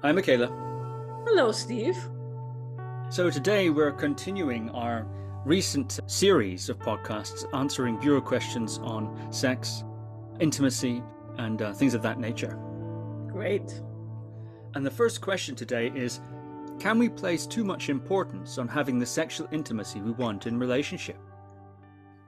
Hi, Michaela. Hello, Steve. So, today we're continuing our recent series of podcasts answering viewer questions on sex, intimacy, and uh, things of that nature. Great. And the first question today is Can we place too much importance on having the sexual intimacy we want in relationship?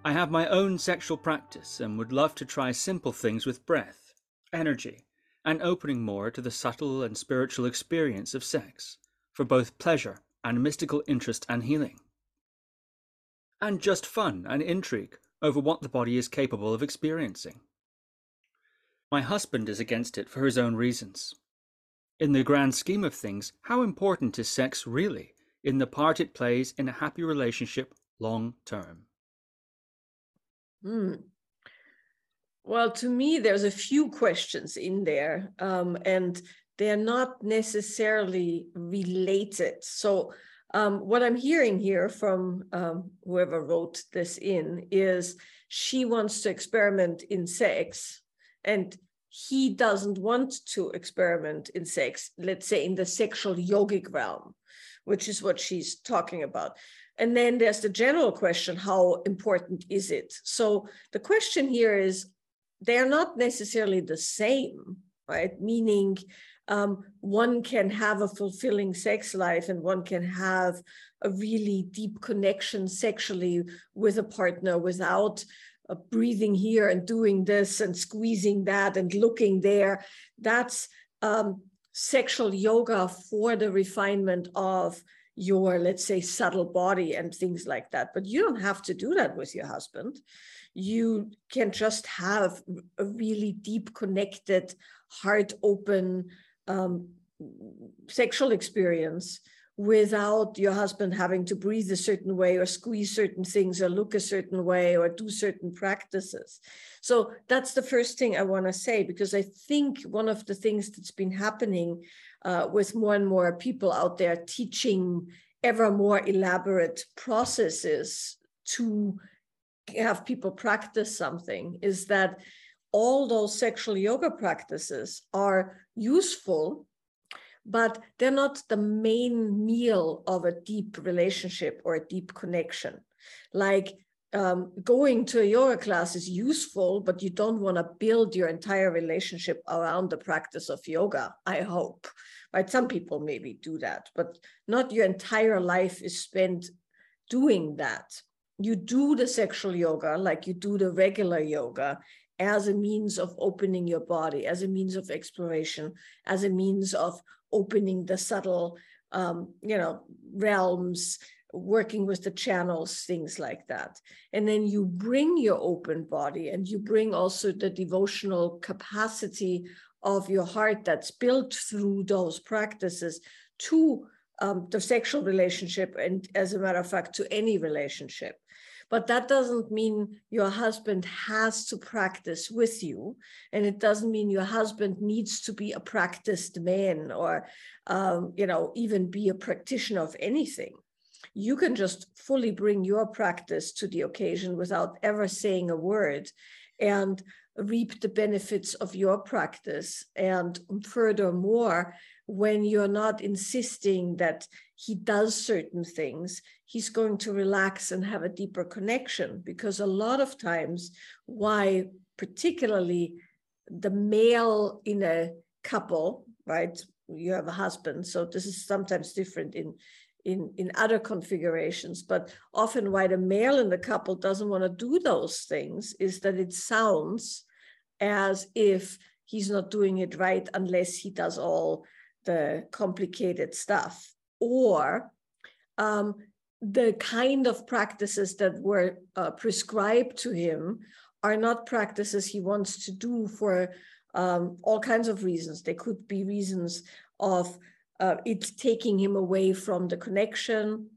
I have my own sexual practice and would love to try simple things with breath, energy, and opening more to the subtle and spiritual experience of sex for both pleasure and mystical interest and healing. And just fun and intrigue over what the body is capable of experiencing. My husband is against it for his own reasons. In the grand scheme of things, how important is sex really in the part it plays in a happy relationship long term? Hmm. Well, to me, there's a few questions in there, um, and they're not necessarily related. So, um, what I'm hearing here from um, whoever wrote this in is she wants to experiment in sex, and he doesn't want to experiment in sex, let's say in the sexual yogic realm, which is what she's talking about. And then there's the general question how important is it? So, the question here is they're not necessarily the same, right? Meaning, um, one can have a fulfilling sex life and one can have a really deep connection sexually with a partner without uh, breathing here and doing this and squeezing that and looking there. That's um, sexual yoga for the refinement of your, let's say, subtle body and things like that. But you don't have to do that with your husband you can just have a really deep connected heart open um, sexual experience without your husband having to breathe a certain way or squeeze certain things or look a certain way or do certain practices. So that's the first thing I want to say because I think one of the things that's been happening uh, with more and more people out there teaching ever more elaborate processes to have people practice something is that all those sexual yoga practices are useful but they're not the main meal of a deep relationship or a deep connection. Like um, going to a yoga class is useful but you don't want to build your entire relationship around the practice of yoga i hope. Right some people maybe do that but not your entire life is spent doing that you do the sexual yoga like you do the regular yoga as a means of opening your body, as a means of exploration, as a means of opening the subtle, um, you know, realms, working with the channels, things like that. And then you bring your open body and you bring also the devotional capacity of your heart that's built through those practices to um, the sexual relationship and as a matter of fact to any relationship but that doesn't mean your husband has to practice with you. And it doesn't mean your husband needs to be a practiced man or, um, you know, even be a practitioner of anything. You can just fully bring your practice to the occasion without ever saying a word and reap the benefits of your practice. And furthermore, when you're not insisting that he does certain things, he's going to relax and have a deeper connection. Because a lot of times, why particularly the male in a couple, right? You have a husband, so this is sometimes different in in in other configurations but often why the male in the couple doesn't want to do those things is that it sounds as if he's not doing it right unless he does all the complicated stuff or um, the kind of practices that were uh, prescribed to him are not practices he wants to do for um, all kinds of reasons. They could be reasons of uh, it taking him away from the connection,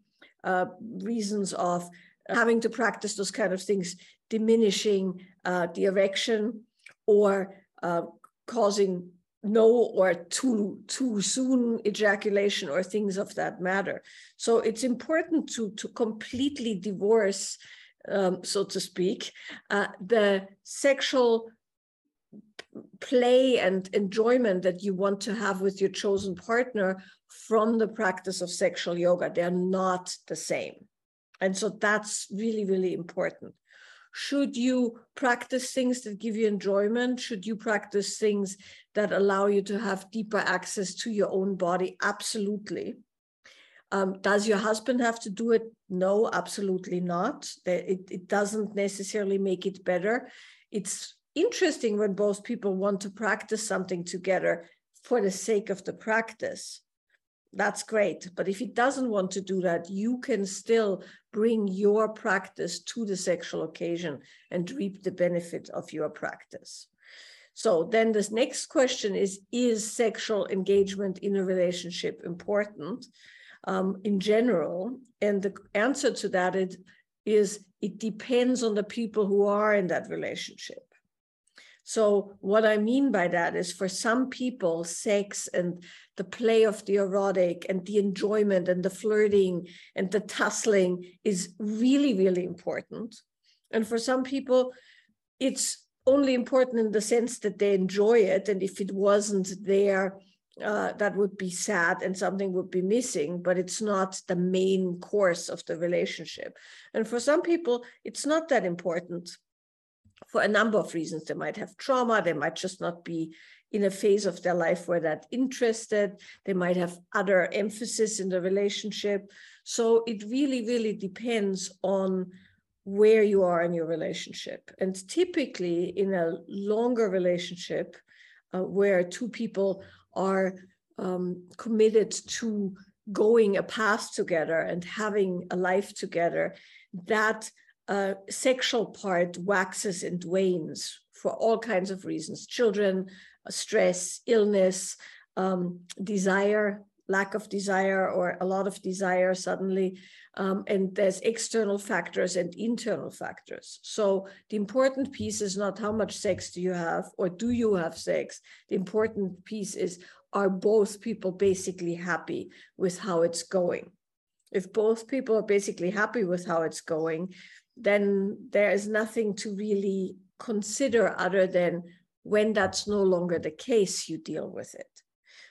uh, reasons of having to practice those kind of things, diminishing uh, the erection or uh, causing no or too too soon ejaculation or things of that matter so it's important to to completely divorce um, so to speak uh, the sexual play and enjoyment that you want to have with your chosen partner from the practice of sexual yoga. They're not the same. And so that's really, really important. Should you practice things that give you enjoyment? Should you practice things that allow you to have deeper access to your own body? Absolutely. Um, does your husband have to do it? No, absolutely not. It, it doesn't necessarily make it better. It's interesting when both people want to practice something together for the sake of the practice. That's great. But if he doesn't want to do that, you can still bring your practice to the sexual occasion and reap the benefit of your practice. So then this next question is Is sexual engagement in a relationship important um, in general? And the answer to that is, is it depends on the people who are in that relationship. So, what I mean by that is for some people, sex and the play of the erotic and the enjoyment and the flirting and the tussling is really, really important. And for some people, it's only important in the sense that they enjoy it. And if it wasn't there, uh, that would be sad and something would be missing, but it's not the main course of the relationship. And for some people, it's not that important for a number of reasons. They might have trauma, they might just not be in a phase of their life where they're interested, they might have other emphasis in the relationship. So it really, really depends on where you are in your relationship. And typically, in a longer relationship uh, where two people are um, committed to going a path together and having a life together, that uh, sexual part waxes and wanes for all kinds of reasons children, uh, stress, illness, um, desire, lack of desire, or a lot of desire suddenly. Um, and there's external factors and internal factors. So the important piece is not how much sex do you have or do you have sex. The important piece is are both people basically happy with how it's going? If both people are basically happy with how it's going, then there is nothing to really consider other than when that's no longer the case, you deal with it.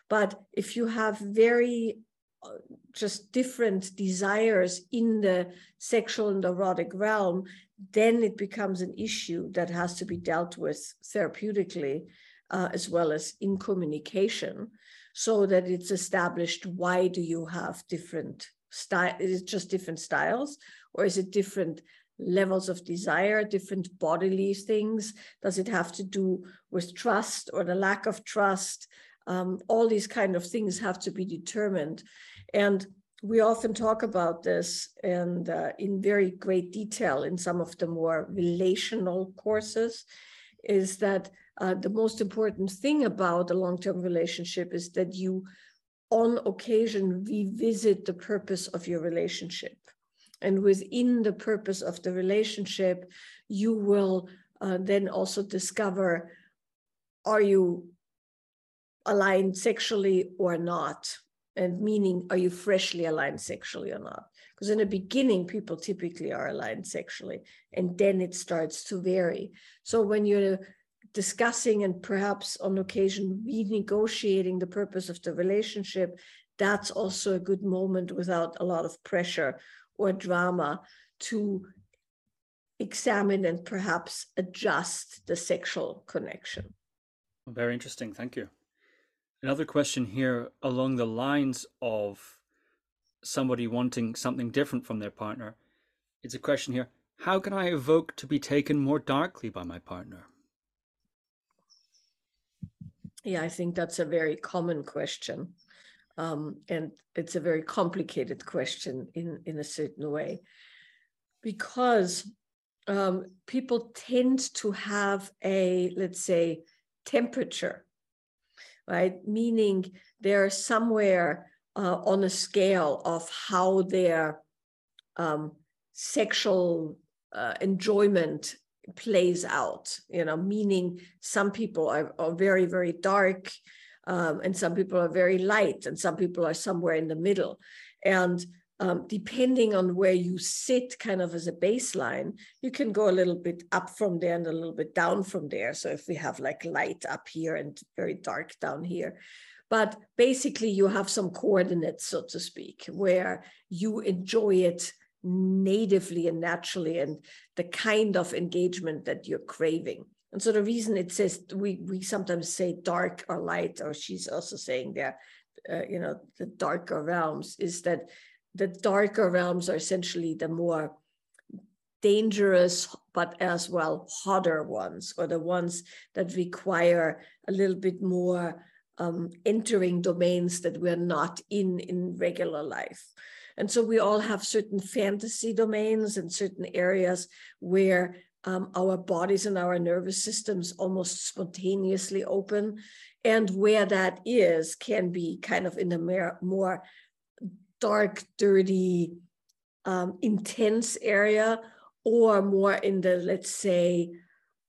But if you have very uh, just different desires in the sexual and erotic realm, then it becomes an issue that has to be dealt with therapeutically uh, as well as in communication so that it's established why do you have different style is it just different styles or is it different levels of desire, different bodily things? Does it have to do with trust or the lack of trust? Um, all these kind of things have to be determined. And we often talk about this and uh, in very great detail in some of the more relational courses is that uh, the most important thing about a long-term relationship is that you on occasion revisit the purpose of your relationship and within the purpose of the relationship, you will uh, then also discover are you aligned sexually or not? And meaning, are you freshly aligned sexually or not? Because in the beginning, people typically are aligned sexually, and then it starts to vary. So when you're discussing and perhaps on occasion renegotiating the purpose of the relationship, that's also a good moment without a lot of pressure or drama to examine and perhaps adjust the sexual connection. Very interesting. Thank you. Another question here along the lines of somebody wanting something different from their partner. It's a question here How can I evoke to be taken more darkly by my partner? Yeah, I think that's a very common question. Um, and it's a very complicated question in, in a certain way because um, people tend to have a, let's say, temperature, right? Meaning they're somewhere uh, on a scale of how their um, sexual uh, enjoyment plays out, you know, meaning some people are, are very, very dark um, and some people are very light and some people are somewhere in the middle and um, depending on where you sit kind of as a baseline, you can go a little bit up from there and a little bit down from there. So if we have like light up here and very dark down here, but basically you have some coordinates, so to speak, where you enjoy it natively and naturally and the kind of engagement that you're craving. And so the reason it says we we sometimes say dark or light, or she's also saying there, uh, you know, the darker realms is that the darker realms are essentially the more dangerous, but as well hotter ones, or the ones that require a little bit more um, entering domains that we're not in in regular life. And so we all have certain fantasy domains and certain areas where um, our bodies and our nervous systems almost spontaneously open. And where that is can be kind of in the more, dark, dirty, um, intense area, or more in the, let's say,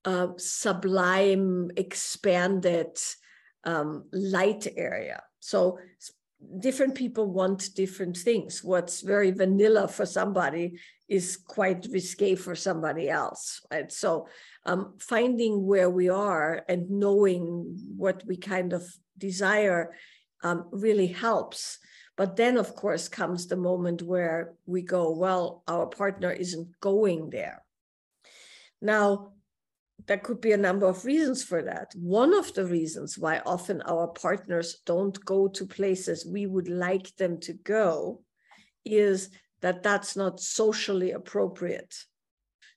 uh, sublime, expanded um, light area. So different people want different things. What's very vanilla for somebody is quite risque for somebody else, right? So um, finding where we are and knowing what we kind of desire um, really helps. But then, of course, comes the moment where we go, well, our partner isn't going there. Now, there could be a number of reasons for that. One of the reasons why often our partners don't go to places we would like them to go is that that's not socially appropriate.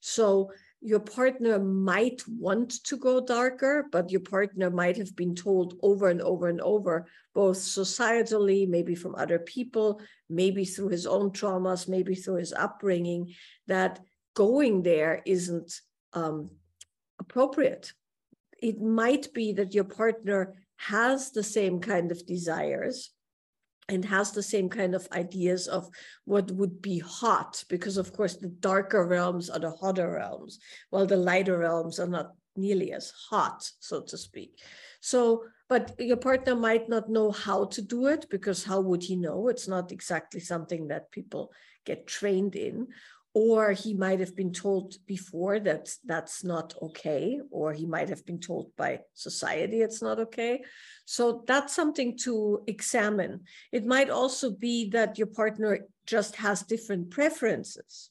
So your partner might want to go darker, but your partner might have been told over and over and over, both societally, maybe from other people, maybe through his own traumas, maybe through his upbringing, that going there isn't um, appropriate. It might be that your partner has the same kind of desires and has the same kind of ideas of what would be hot, because of course the darker realms are the hotter realms, while the lighter realms are not nearly as hot, so to speak. So, but your partner might not know how to do it because how would he know? It's not exactly something that people get trained in or he might have been told before that that's not okay or he might have been told by society it's not okay. So that's something to examine. It might also be that your partner just has different preferences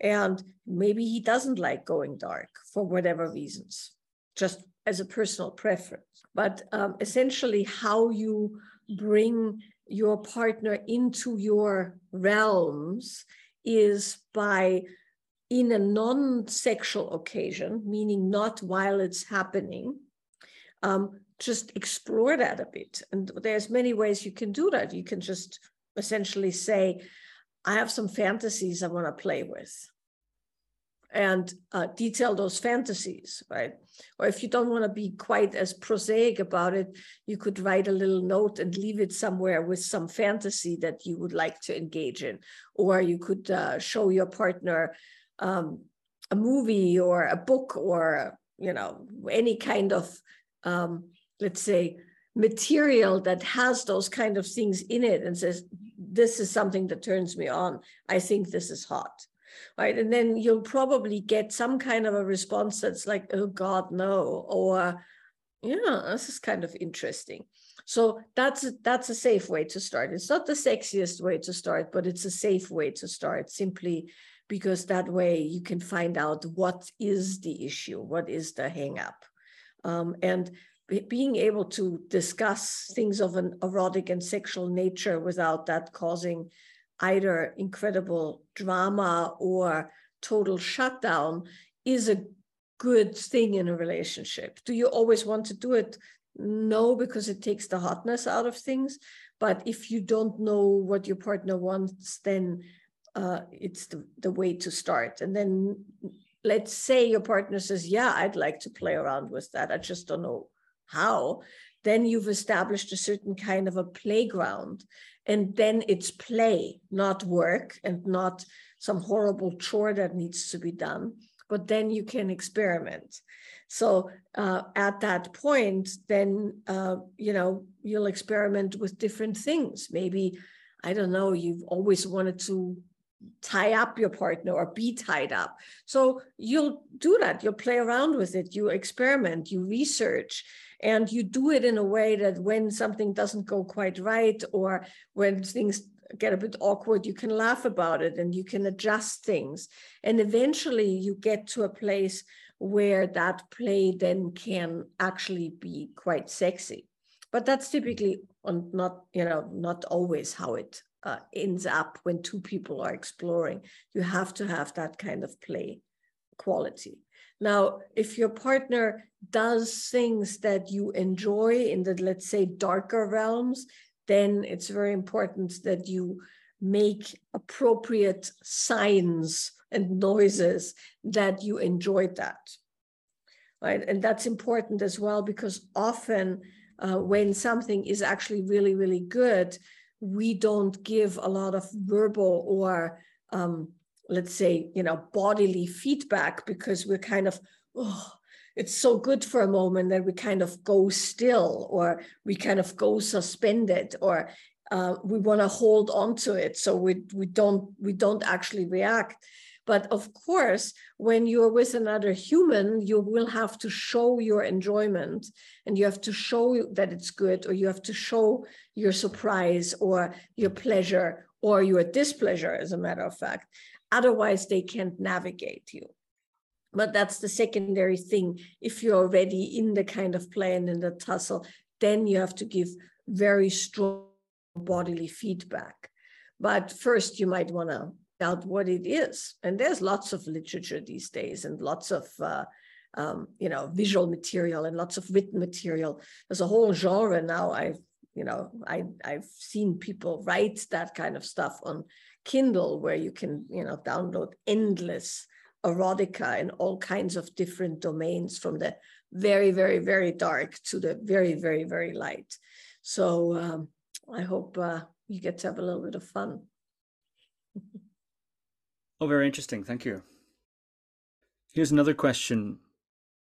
and maybe he doesn't like going dark for whatever reasons just as a personal preference. But um, essentially how you bring your partner into your realms is by in a non-sexual occasion, meaning not while it's happening, um, just explore that a bit. And there's many ways you can do that. You can just essentially say, I have some fantasies I want to play with and uh, detail those fantasies, right? Or if you don't want to be quite as prosaic about it, you could write a little note and leave it somewhere with some fantasy that you would like to engage in. Or you could uh, show your partner um, a movie or a book or, you know, any kind of, um, let's say, material that has those kind of things in it and says, this is something that turns me on. I think this is hot right? And then you'll probably get some kind of a response that's like, oh God, no, or yeah, this is kind of interesting. So that's that's a safe way to start. It's not the sexiest way to start, but it's a safe way to start simply because that way you can find out what is the issue, what is the hangup. Um, and being able to discuss things of an erotic and sexual nature without that causing either incredible drama or total shutdown is a good thing in a relationship. Do you always want to do it? No, because it takes the hotness out of things. But if you don't know what your partner wants, then uh, it's the, the way to start. And then let's say your partner says, Yeah, I'd like to play around with that. I just don't know how. Then you've established a certain kind of a playground and then it's play not work and not some horrible chore that needs to be done but then you can experiment so uh, at that point then uh, you know you'll experiment with different things maybe I don't know, you've always wanted to tie up your partner or be tied up. So you'll do that. You'll play around with it. You experiment, you research, and you do it in a way that when something doesn't go quite right or when things get a bit awkward, you can laugh about it and you can adjust things. And eventually you get to a place where that play then can actually be quite sexy. But that's typically on not, you know, not always how it uh, ends up when two people are exploring. You have to have that kind of play quality. Now, if your partner does things that you enjoy in the, let's say, darker realms, then it's very important that you make appropriate signs and noises that you enjoyed that. Right. And that's important as well because often uh, when something is actually really, really good, we don't give a lot of verbal or um, let's say you know bodily feedback because we're kind of oh it's so good for a moment that we kind of go still or we kind of go suspended or uh, we want to hold on to it. So we we don't we don't actually react. But of course when you're with another human you will have to show your enjoyment and you have to show that it's good or you have to show your surprise or your pleasure or your displeasure as a matter of fact otherwise they can't navigate you. But that's the secondary thing. If you're already in the kind of play and in the tussle then you have to give very strong bodily feedback. But first you might want to out what it is. And there's lots of literature these days and lots of uh, um, you know visual material and lots of written material. There's a whole genre now. I've you know i i've seen people write that kind of stuff on kindle where you can you know download endless erotica in all kinds of different domains from the very, very, very dark to the very, very, very light. So um, I hope uh, you get to have a little bit of fun. oh, very interesting. Thank you. Here's another question,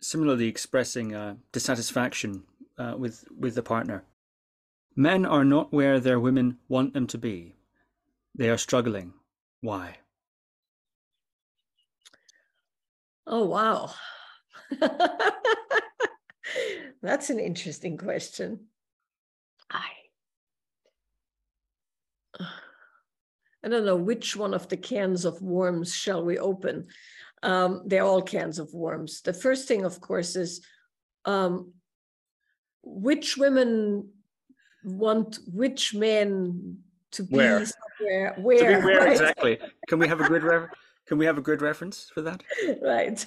similarly expressing uh, dissatisfaction uh, with with the partner. Men are not where their women want them to be. They are struggling. Why? Oh, wow. That's an interesting question. I I don't know which one of the cans of worms shall we open. Um, they're all cans of worms. The first thing, of course, is um, which women want which men to be where? Where? Where, where right? exactly? Can we have a grid? Can we have a good reference for that? right.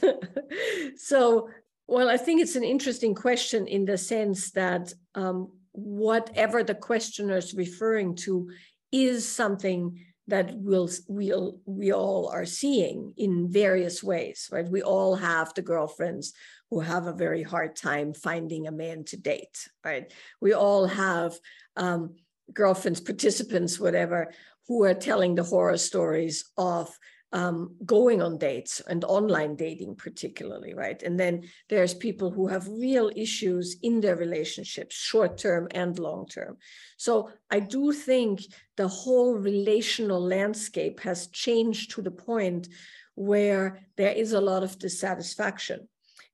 so, well, I think it's an interesting question in the sense that um, whatever the questioner is referring to is something that we'll, we'll, we all are seeing in various ways, right? We all have the girlfriends who have a very hard time finding a man to date, right? We all have um, girlfriends, participants, whatever, who are telling the horror stories of um, going on dates and online dating particularly right? And then there's people who have real issues in their relationships short term and long term. So i do think the whole relational landscape has changed to the point where there is a lot of dissatisfaction.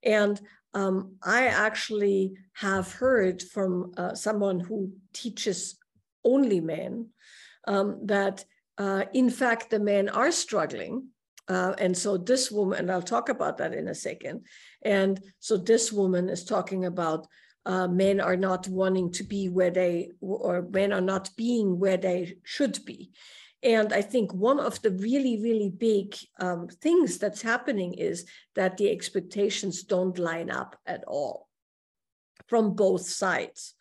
And um, I actually have heard from uh, someone who teaches only men um, that uh, in fact, the men are struggling. Uh, and so this woman, and I'll talk about that in a second. And so this woman is talking about uh, men are not wanting to be where they, or men are not being where they should be. And I think one of the really, really big um, things that's happening is that the expectations don't line up at all from both sides.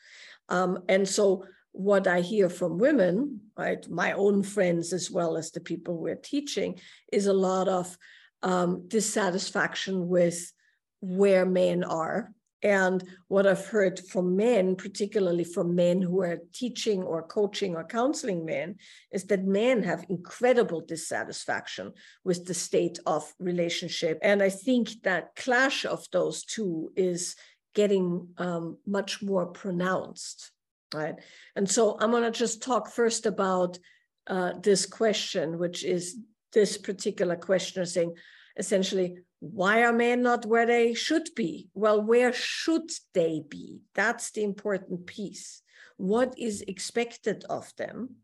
Um, and so what I hear from women, right, my own friends as well as the people we're teaching, is a lot of um, dissatisfaction with where men are. And what I've heard from men, particularly from men who are teaching or coaching or counseling men, is that men have incredible dissatisfaction with the state of relationship. And I think that clash of those two is getting um, much more pronounced right? And so I'm going to just talk first about uh, this question, which is this particular questioner saying essentially, why are men not where they should be? Well, where should they be? That's the important piece. What is expected of them?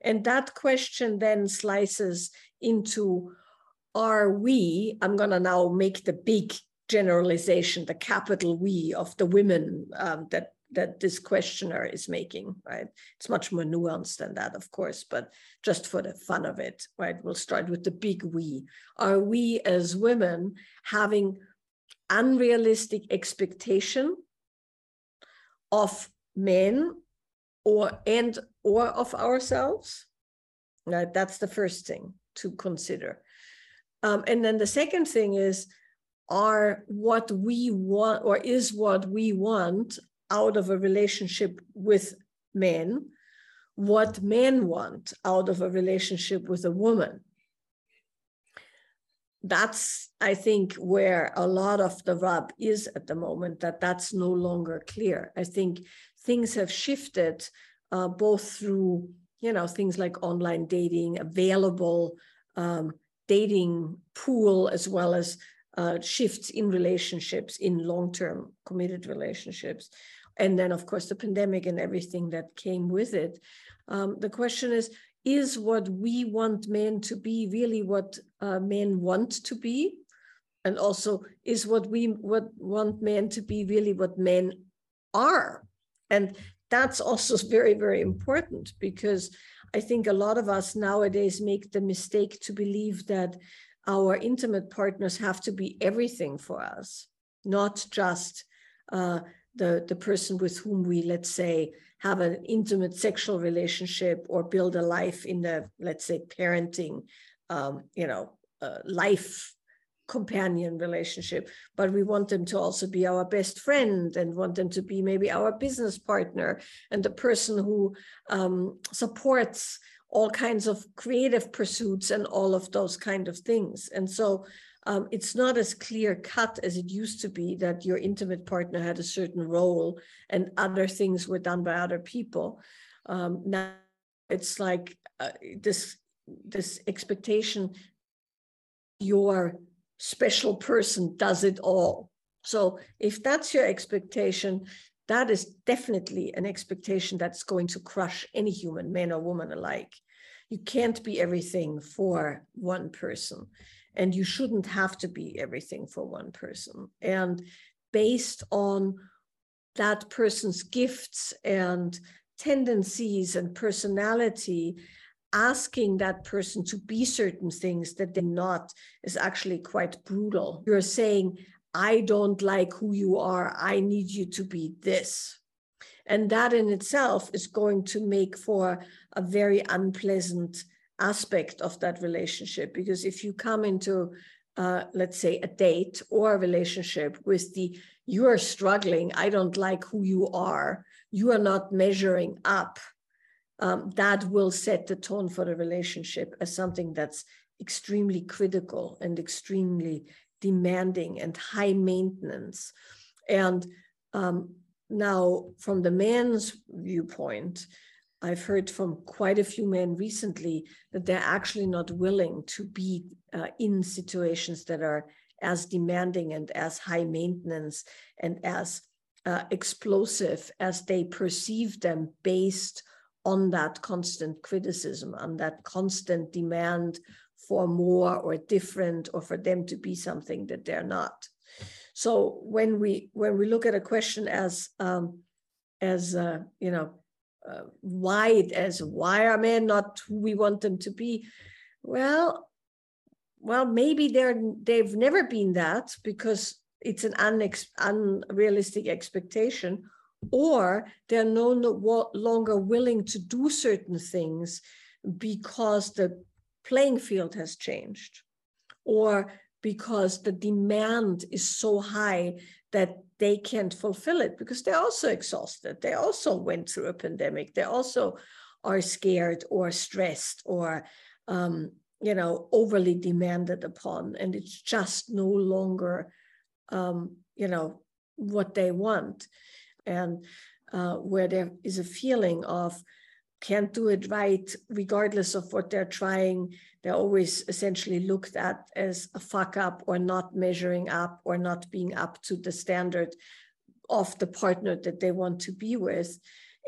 And that question then slices into are we, I'm going to now make the big generalization, the capital we of the women um, that that this questioner is making, right? It's much more nuanced than that, of course, but just for the fun of it, right? We'll start with the big we. Are we as women having unrealistic expectation of men or and or of ourselves? Right, that's the first thing to consider. Um, and then the second thing is, are what we want or is what we want out of a relationship with men what men want out of a relationship with a woman. That's i think where a lot of the rub is at the moment that that's no longer clear. I think things have shifted uh, both through you know things like online dating available um, dating pool as well as uh, shifts in relationships in long-term committed relationships and then of course the pandemic and everything that came with it um, the question is is what we want men to be really what uh, men want to be? And also is what we what want men to be really what men are? And that's also very very important because i think a lot of us nowadays make the mistake to believe that our intimate partners have to be everything for us not just uh, the, the person with whom we, let's say, have an intimate sexual relationship or build a life in the, let's say, parenting, um, you know, uh, life companion relationship, but we want them to also be our best friend and want them to be maybe our business partner and the person who um, supports all kinds of creative pursuits and all of those kind of things. And so um, it's not as clear cut as it used to be that your intimate partner had a certain role and other things were done by other people. Um, now it's like uh, this this expectation your special person does it all. So if that's your expectation, that is definitely an expectation that's going to crush any human, man or woman alike. You can't be everything for one person and you shouldn't have to be everything for one person. And based on that person's gifts and tendencies and personality asking that person to be certain things that they're not is actually quite brutal. You're saying i don't like who you are. I need you to be this. And that in itself is going to make for a very unpleasant aspect of that relationship because if you come into uh, let's say a date or a relationship with the you are struggling i don't like who you are you are not measuring up um, that will set the tone for the relationship as something that's extremely critical and extremely demanding and high maintenance. And um, now from the man's viewpoint I've heard from quite a few men recently that they're actually not willing to be uh, in situations that are as demanding and as high maintenance and as uh, explosive as they perceive them based on that constant criticism, on that constant demand for more or different or for them to be something that they're not. So when we when we look at a question as um, as uh, you know uh, wide as why are men not who we want them to be. Well well maybe they're they've never been that because it's an unex- unrealistic expectation or they're no, no longer willing to do certain things because the playing field has changed or because the demand is so high that they can't fulfill it because they're also exhausted. They also went through a pandemic. They also are scared or stressed or, um, you know, overly demanded upon. And it's just no longer, um, you know, what they want. And uh, where there is a feeling of can't do it right, regardless of what they're trying. They're always essentially looked at as a fuck up or not measuring up or not being up to the standard of the partner that they want to be with.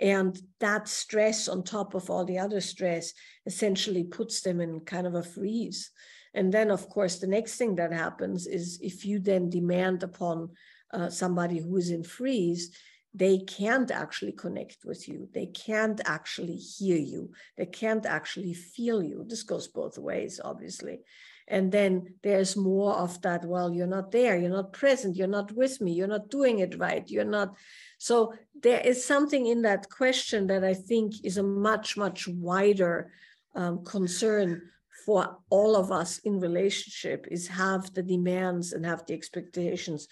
And that stress on top of all the other stress essentially puts them in kind of a freeze. And then, of course, the next thing that happens is if you then demand upon uh, somebody who is in freeze, they can't actually connect with you. They can't actually hear you. They can't actually feel you. This goes both ways, obviously. And then there's more of that, well, you're not there, you're not present, you're not with me, you're not doing it right, you're not. So there is something in that question that I think is a much, much wider um, concern for all of us in relationship is have the demands and have the expectations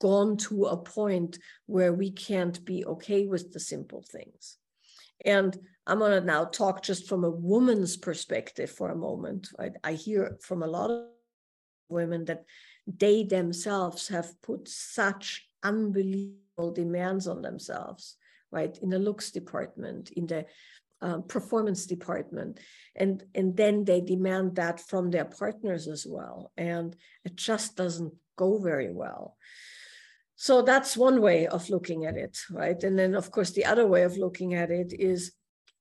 gone to a point where we can't be okay with the simple things. And I'm going to now talk just from a woman's perspective for a moment. I, I hear from a lot of women that they themselves have put such unbelievable demands on themselves, right? In the looks department, in the um, performance department, and and then they demand that from their partners as well, and it just doesn't go very well. So that's one way of looking at it, right? And then, of course, the other way of looking at it is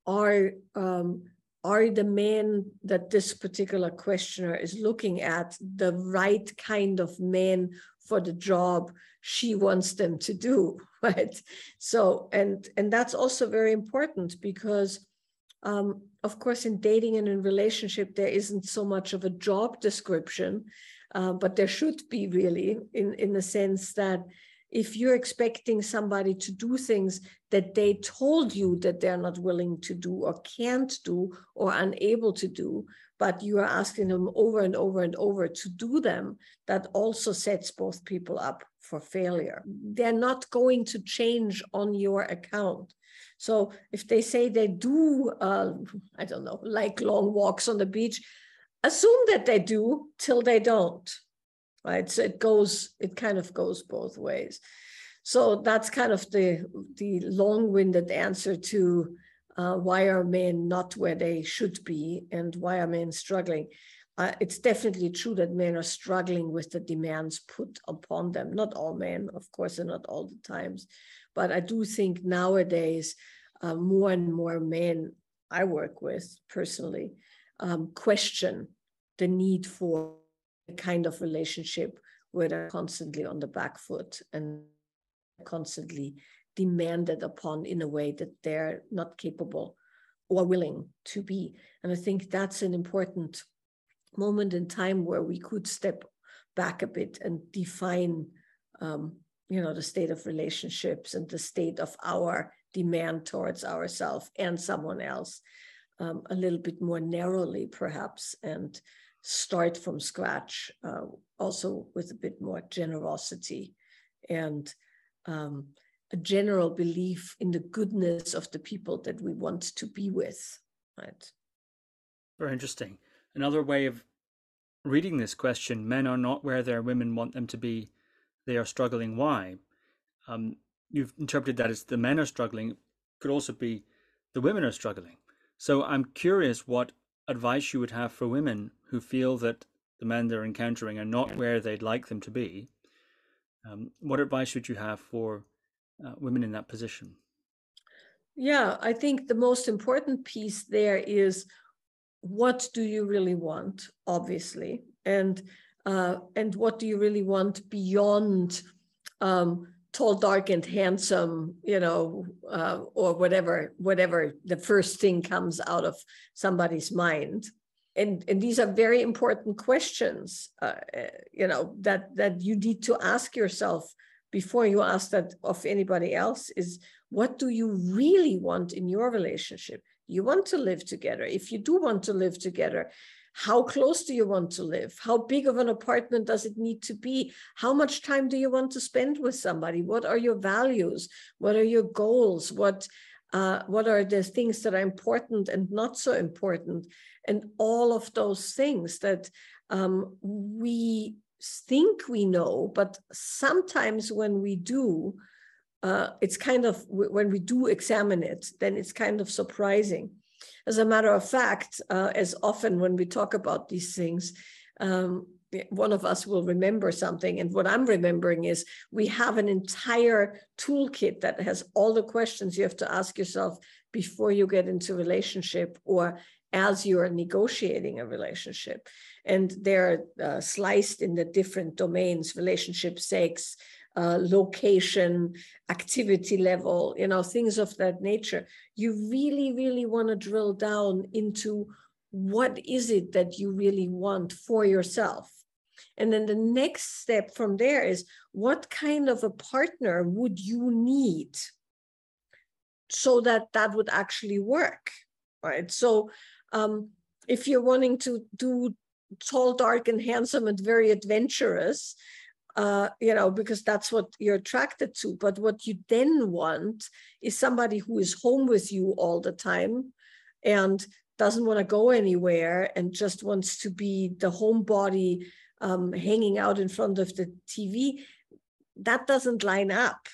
are um, are the men that this particular questioner is looking at the right kind of men for the job she wants them to do right so and and that's also very important because um, of course in dating and in relationship there isn't so much of a job description uh, but there should be really in in the sense that if you're expecting somebody to do things that they told you that they're not willing to do or can't do or unable to do, but you are asking them over and over and over to do them, that also sets both people up for failure. They're not going to change on your account. So if they say they do, uh, I don't know, like long walks on the beach, assume that they do till they don't right? So it goes, it kind of goes both ways. So that's kind of the the long-winded answer to uh, why are men not where they should be and why are men struggling. Uh, it's definitely true that men are struggling with the demands put upon them. Not all men, of course, and not all the times, but I do think nowadays uh, more and more men I work with personally um, question the need for kind of relationship where they're constantly on the back foot and constantly demanded upon in a way that they're not capable or willing to be. And I think that's an important moment in time where we could step back a bit and define, um, you know, the state of relationships and the state of our demand towards ourselves and someone else um, a little bit more narrowly, perhaps, and start from scratch, uh, also with a bit more generosity and um, a general belief in the goodness of the people that we want to be with. Right. Very interesting. Another way of reading this question men are not where their women want them to be, they are struggling. Why? Um, you've interpreted that as the men are struggling, could also be the women are struggling. So I'm curious what advice you would have for women who feel that the men they're encountering are not where they'd like them to be. Um, what advice would you have for uh, women in that position? Yeah, I think the most important piece there is what do you really want, obviously, and uh, and what do you really want beyond um, tall, dark, and handsome, you know, uh, or whatever, whatever the first thing comes out of somebody's mind. And, and these are very important questions, uh, you know, that that you need to ask yourself before you ask that of anybody else. Is what do you really want in your relationship? You want to live together. If you do want to live together, how close do you want to live? How big of an apartment does it need to be? How much time do you want to spend with somebody? What are your values? What are your goals? What uh, what are the things that are important and not so important? And all of those things that um, we think we know, but sometimes when we do, uh, it's kind of when we do examine it, then it's kind of surprising. As a matter of fact, uh, as often when we talk about these things, um, one of us will remember something. And what I'm remembering is we have an entire toolkit that has all the questions you have to ask yourself before you get into relationship or as you're negotiating a relationship. And they're uh, sliced in the different domains relationship, sex, uh, location, activity level, you know, things of that nature. You really, really want to drill down into what is it that you really want for yourself. And then the next step from there is what kind of a partner would you need so that that would actually work, right? So um, if you're wanting to do tall, dark, and handsome and very adventurous, uh, you know, because that's what you're attracted to. But what you then want is somebody who is home with you all the time and doesn't want to go anywhere and just wants to be the homebody um, hanging out in front of the TV. That doesn't line up.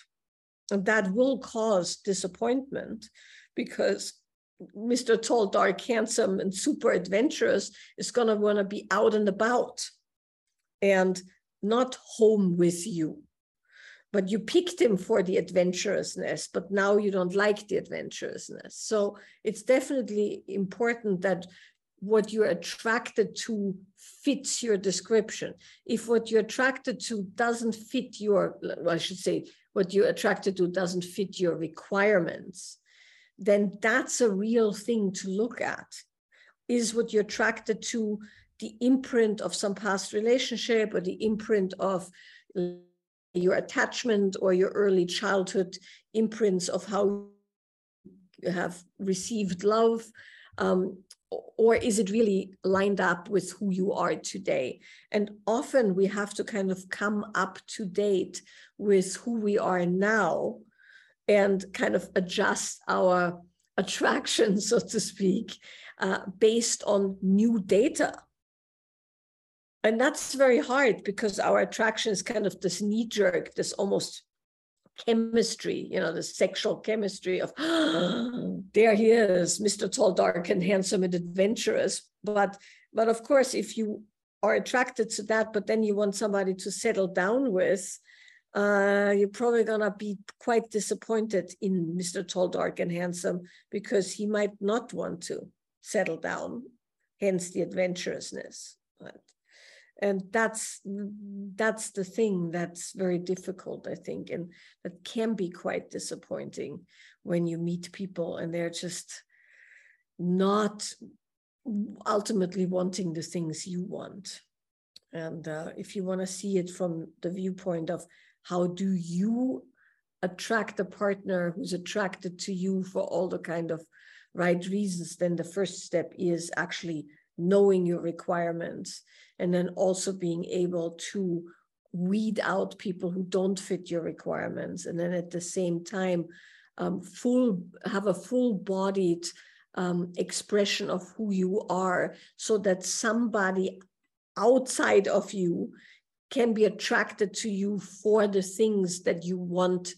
And that will cause disappointment because Mr. Tall, Dark, Handsome, and super adventurous is going to want to be out and about and not home with you. But you picked him for the adventurousness, but now you don't like the adventurousness. So it's definitely important that what you're attracted to fits your description. If what you're attracted to doesn't fit your, I should say, what you're attracted to doesn't fit your requirements, then that's a real thing to look at. Is what you're attracted to the imprint of some past relationship or the imprint of your attachment or your early childhood imprints of how you have received love? Um, or is it really lined up with who you are today? And often we have to kind of come up to date with who we are now and kind of adjust our attraction, so to speak, uh, based on new data. And that's very hard because our attraction is kind of this knee jerk, this almost chemistry, you know, the sexual chemistry of oh, there he is, Mr. Tall, Dark, and Handsome and Adventurous. But but of course, if you are attracted to that, but then you want somebody to settle down with, uh, you're probably gonna be quite disappointed in Mr. Tall, Dark, and Handsome because he might not want to settle down, hence the adventurousness. And that's that's the thing that's very difficult i think and that can be quite disappointing when you meet people and they're just not ultimately wanting the things you want. And uh, if you want to see it from the viewpoint of how do you attract a partner who's attracted to you for all the kind of right reasons then the first step is actually knowing your requirements and then also being able to weed out people who don't fit your requirements and then at the same time um, full have a full bodied um, expression of who you are so that somebody outside of you can be attracted to you for the things that you want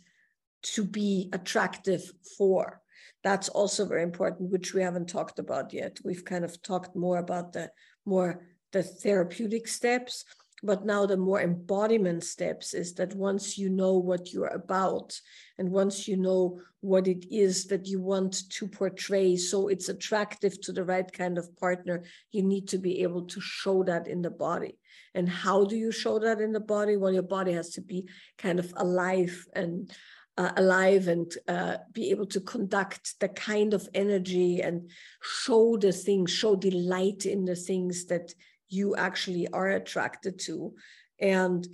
to be attractive for that's also very important which we haven't talked about yet. We've kind of talked more about the more the therapeutic steps but now the more embodiment steps is that once you know what you're about and once you know what it is that you want to portray so it's attractive to the right kind of partner you need to be able to show that in the body. And how do you show that in the body? Well your body has to be kind of alive and uh, alive and uh, be able to conduct the kind of energy and show the things show delight in the things that you actually are attracted to. And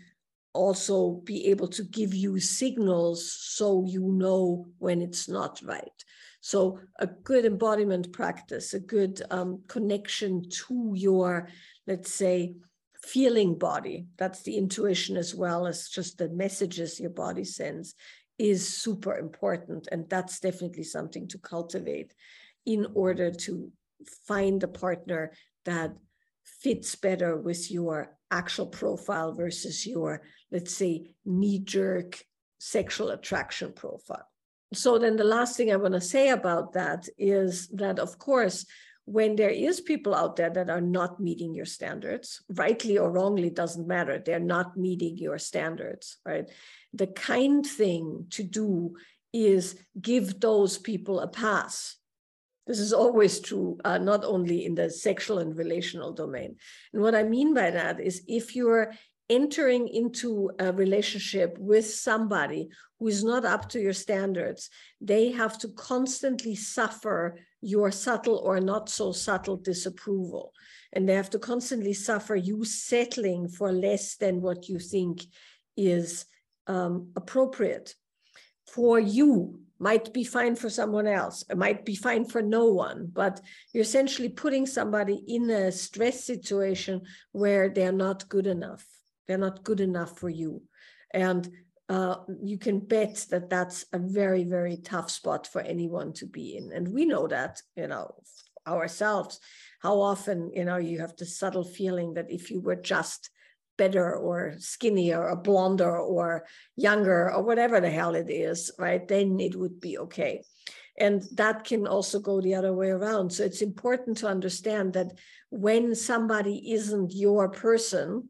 also be able to give you signals so you know when it's not right. So, a good embodiment practice, a good um, connection to your, let's say, feeling body. That's the intuition as well as just the messages your body sends is super important. And that's definitely something to cultivate in order to find a partner that fits better with your actual profile versus your, let's say, knee jerk sexual attraction profile. So then the last thing I want to say about that is that of course when there is people out there that are not meeting your standards rightly or wrongly doesn't matter. They're not meeting your standards right? The kind thing to do is give those people a pass. This is always true uh, not only in the sexual and relational domain. And what i mean by that is if you're entering into a relationship with somebody who is not up to your standards, they have to constantly suffer your subtle or not so subtle disapproval. And they have to constantly suffer you settling for less than what you think is um, appropriate for you might be fine for someone else it might be fine for no one but you're essentially putting somebody in a stress situation where they're not good enough they're not good enough for you. And uh, you can bet that that's a very, very tough spot for anyone to be in. And we know that, you know, ourselves, how often, you know, you have the subtle feeling that if you were just better or skinnier or blonder or younger or whatever the hell it is, right, then it would be okay. And that can also go the other way around. So it's important to understand that when somebody isn't your person,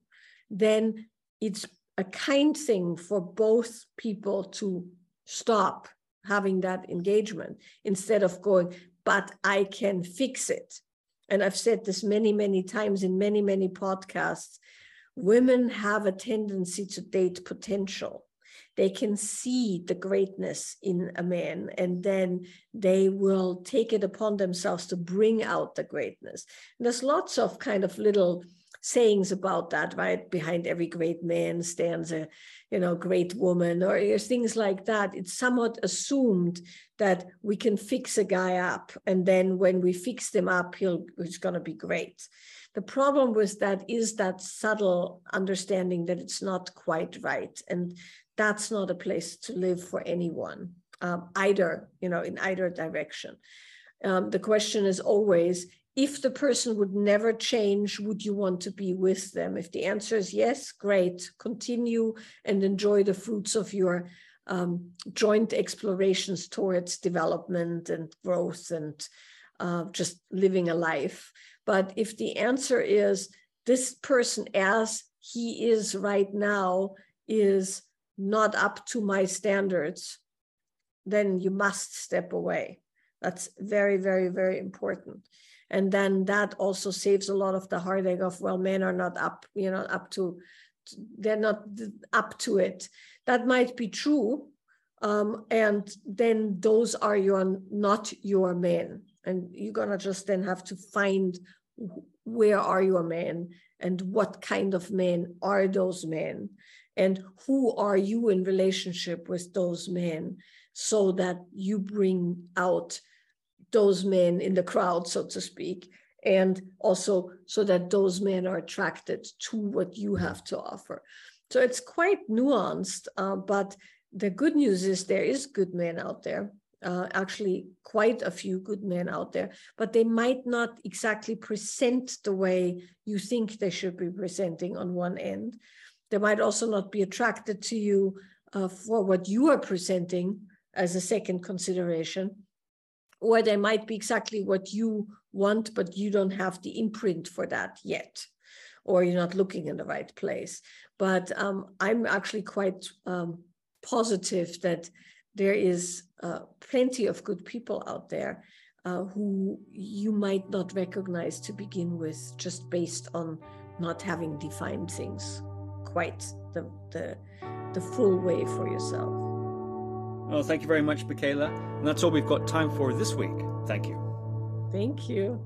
then it's a kind thing for both people to stop having that engagement instead of going, but I can fix it. And I've said this many, many times in many, many podcasts. Women have a tendency to date potential. They can see the greatness in a man, and then they will take it upon themselves to bring out the greatness. And there's lots of kind of little sayings about that, right? Behind every great man stands a, you know, great woman, or things like that. It's somewhat assumed that we can fix a guy up, and then when we fix them up, he'll he's going to be great. The problem with that is that subtle understanding that it's not quite right, and that's not a place to live for anyone, um, either, you know, in either direction. Um, the question is always if the person would never change, would you want to be with them? If the answer is yes, great, continue and enjoy the fruits of your um, joint explorations towards development and growth and uh, just living a life. But if the answer is this person, as he is right now, is not up to my standards, then you must step away. That's very, very, very important and then that also saves a lot of the heartache of well men are not up you know up to they're not up to it. That might be true um, and then those are your not your men. And you're gonna just then have to find where are your men and what kind of men are those men? And who are you in relationship with those men so that you bring out those men in the crowd, so to speak, and also so that those men are attracted to what you have to offer. So it's quite nuanced, uh, but the good news is there is good men out there. Uh, actually, quite a few good men out there, but they might not exactly present the way you think they should be presenting on one end. They might also not be attracted to you uh, for what you are presenting as a second consideration or they might be exactly what you want, but you don't have the imprint for that yet, or you're not looking in the right place. But um, I'm actually quite um, positive that there is uh, plenty of good people out there uh, who you might not recognize to begin with, just based on not having defined things quite the, the, the full way for yourself. Well, thank you very much, Michaela. And that's all we've got time for this week. Thank you. Thank you.